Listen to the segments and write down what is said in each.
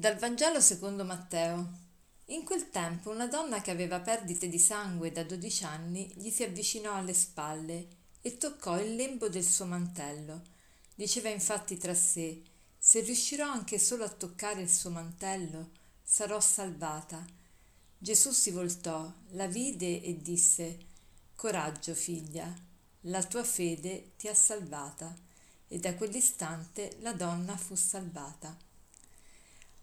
Dal Vangelo secondo Matteo. In quel tempo una donna che aveva perdite di sangue da dodici anni gli si avvicinò alle spalle e toccò il lembo del suo mantello. Diceva infatti tra sé se riuscirò anche solo a toccare il suo mantello, sarò salvata. Gesù si voltò, la vide e disse Coraggio, figlia, la tua fede ti ha salvata. E da quell'istante la donna fu salvata.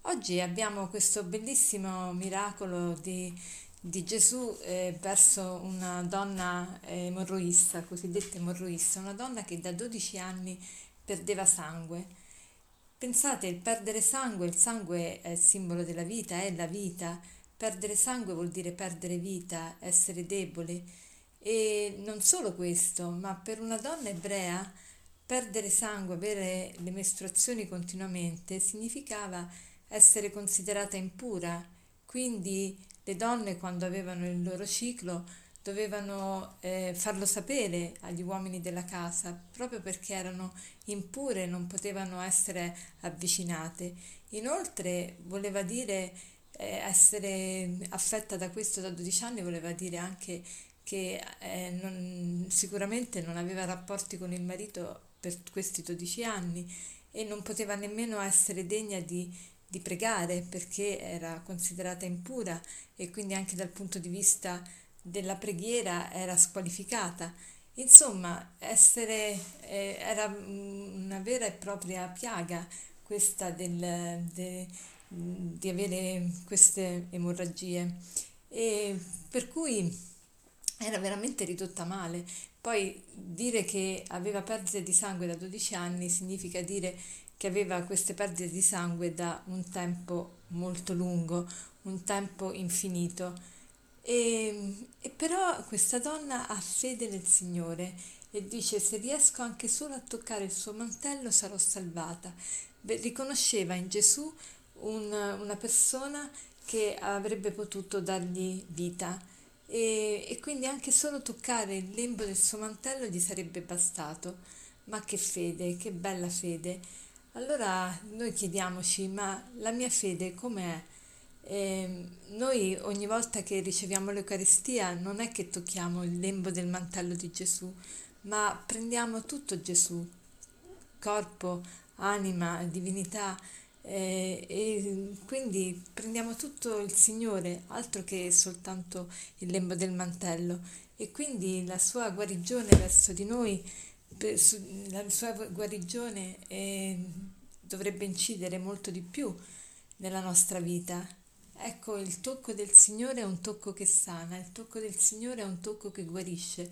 Oggi abbiamo questo bellissimo miracolo di, di Gesù eh, verso una donna eh, emorroista, cosiddetta emorroista, una donna che da 12 anni perdeva sangue. Pensate, il perdere sangue, il sangue è il simbolo della vita, è la vita. Perdere sangue vuol dire perdere vita, essere debole. E non solo questo, ma per una donna ebrea perdere sangue, avere le mestruazioni continuamente, significava essere considerata impura, quindi le donne quando avevano il loro ciclo dovevano eh, farlo sapere agli uomini della casa proprio perché erano impure, non potevano essere avvicinate. Inoltre voleva dire eh, essere affetta da questo da 12 anni, voleva dire anche che eh, non, sicuramente non aveva rapporti con il marito per questi 12 anni e non poteva nemmeno essere degna di di pregare perché era considerata impura e quindi anche dal punto di vista della preghiera era squalificata. Insomma, essere, eh, era una vera e propria piaga questa del, de, di avere queste emorragie e per cui era veramente ridotta male. Poi dire che aveva perdite di sangue da 12 anni significa dire che aveva queste perdite di sangue da un tempo molto lungo, un tempo infinito. E, e però questa donna ha fede nel Signore e dice se riesco anche solo a toccare il suo mantello sarò salvata. Beh, riconosceva in Gesù un, una persona che avrebbe potuto dargli vita e, e quindi anche solo toccare il lembo del suo mantello gli sarebbe bastato. Ma che fede, che bella fede! Allora noi chiediamoci, ma la mia fede com'è? Eh, noi ogni volta che riceviamo l'Eucaristia non è che tocchiamo il lembo del mantello di Gesù, ma prendiamo tutto Gesù, corpo, anima, divinità, eh, e quindi prendiamo tutto il Signore, altro che soltanto il lembo del mantello. E quindi la sua guarigione verso di noi la sua guarigione eh, dovrebbe incidere molto di più nella nostra vita. Ecco, il tocco del Signore è un tocco che sana, il tocco del Signore è un tocco che guarisce.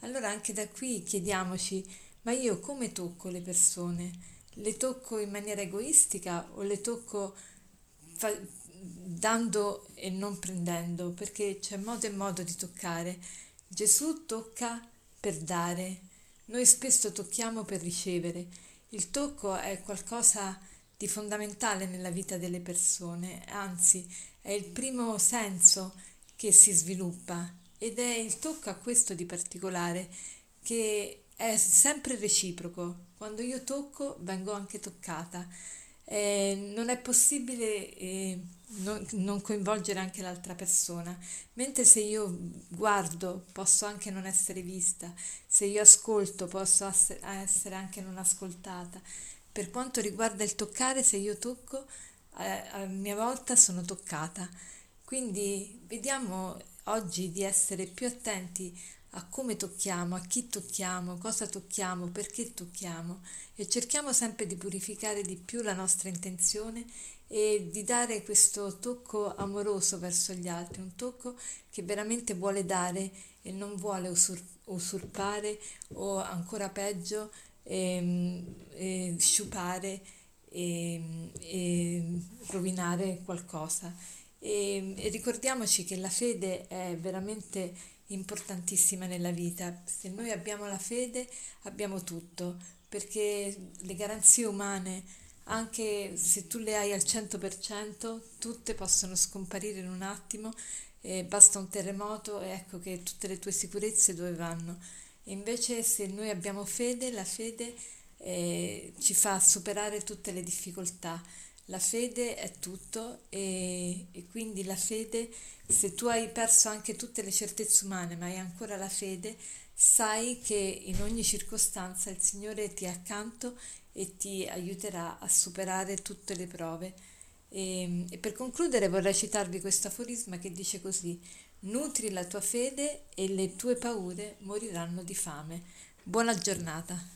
Allora anche da qui chiediamoci, ma io come tocco le persone? Le tocco in maniera egoistica o le tocco fa- dando e non prendendo? Perché c'è modo e modo di toccare. Gesù tocca per dare, noi spesso tocchiamo per ricevere. Il tocco è qualcosa di fondamentale nella vita delle persone, anzi è il primo senso che si sviluppa ed è il tocco a questo di particolare che è sempre reciproco. Quando io tocco vengo anche toccata. Eh, non è possibile eh, non, non, coinvolgere anche l'altra persona, mentre se io guardo posso anche non essere vista, se io ascolto posso essere anche non ascoltata. Per quanto riguarda il toccare, se io tocco, eh, a mia volta sono toccata. Quindi vediamo oggi di essere più attenti a come tocchiamo, a chi tocchiamo, cosa tocchiamo, perché tocchiamo e cerchiamo sempre di purificare di più la nostra intenzione e di dare questo tocco amoroso verso gli altri, un tocco che veramente vuole dare e non vuole usur- usurpare o ancora peggio eh, eh, sciupare e, e rovinare qualcosa. E, e ricordiamoci che la fede è veramente importantissima nella vita. Se noi abbiamo la fede, abbiamo tutto, perché le garanzie umane, anche se tu le hai al 100%, tutte possono scomparire in un attimo, eh, basta un terremoto e ecco che tutte le tue sicurezze dove vanno. E invece se noi abbiamo fede, la fede eh, ci fa superare tutte le difficoltà. La fede è tutto e, e, quindi la fede, se tu hai perso anche tutte le certezze umane, ma hai ancora la fede, sai che in ogni circostanza il Signore ti è accanto e ti aiuterà a superare tutte le prove. E, e per concludere vorrei citarvi questo aforisma che dice così, nutri la tua fede e le tue paure moriranno di fame. Buona giornata.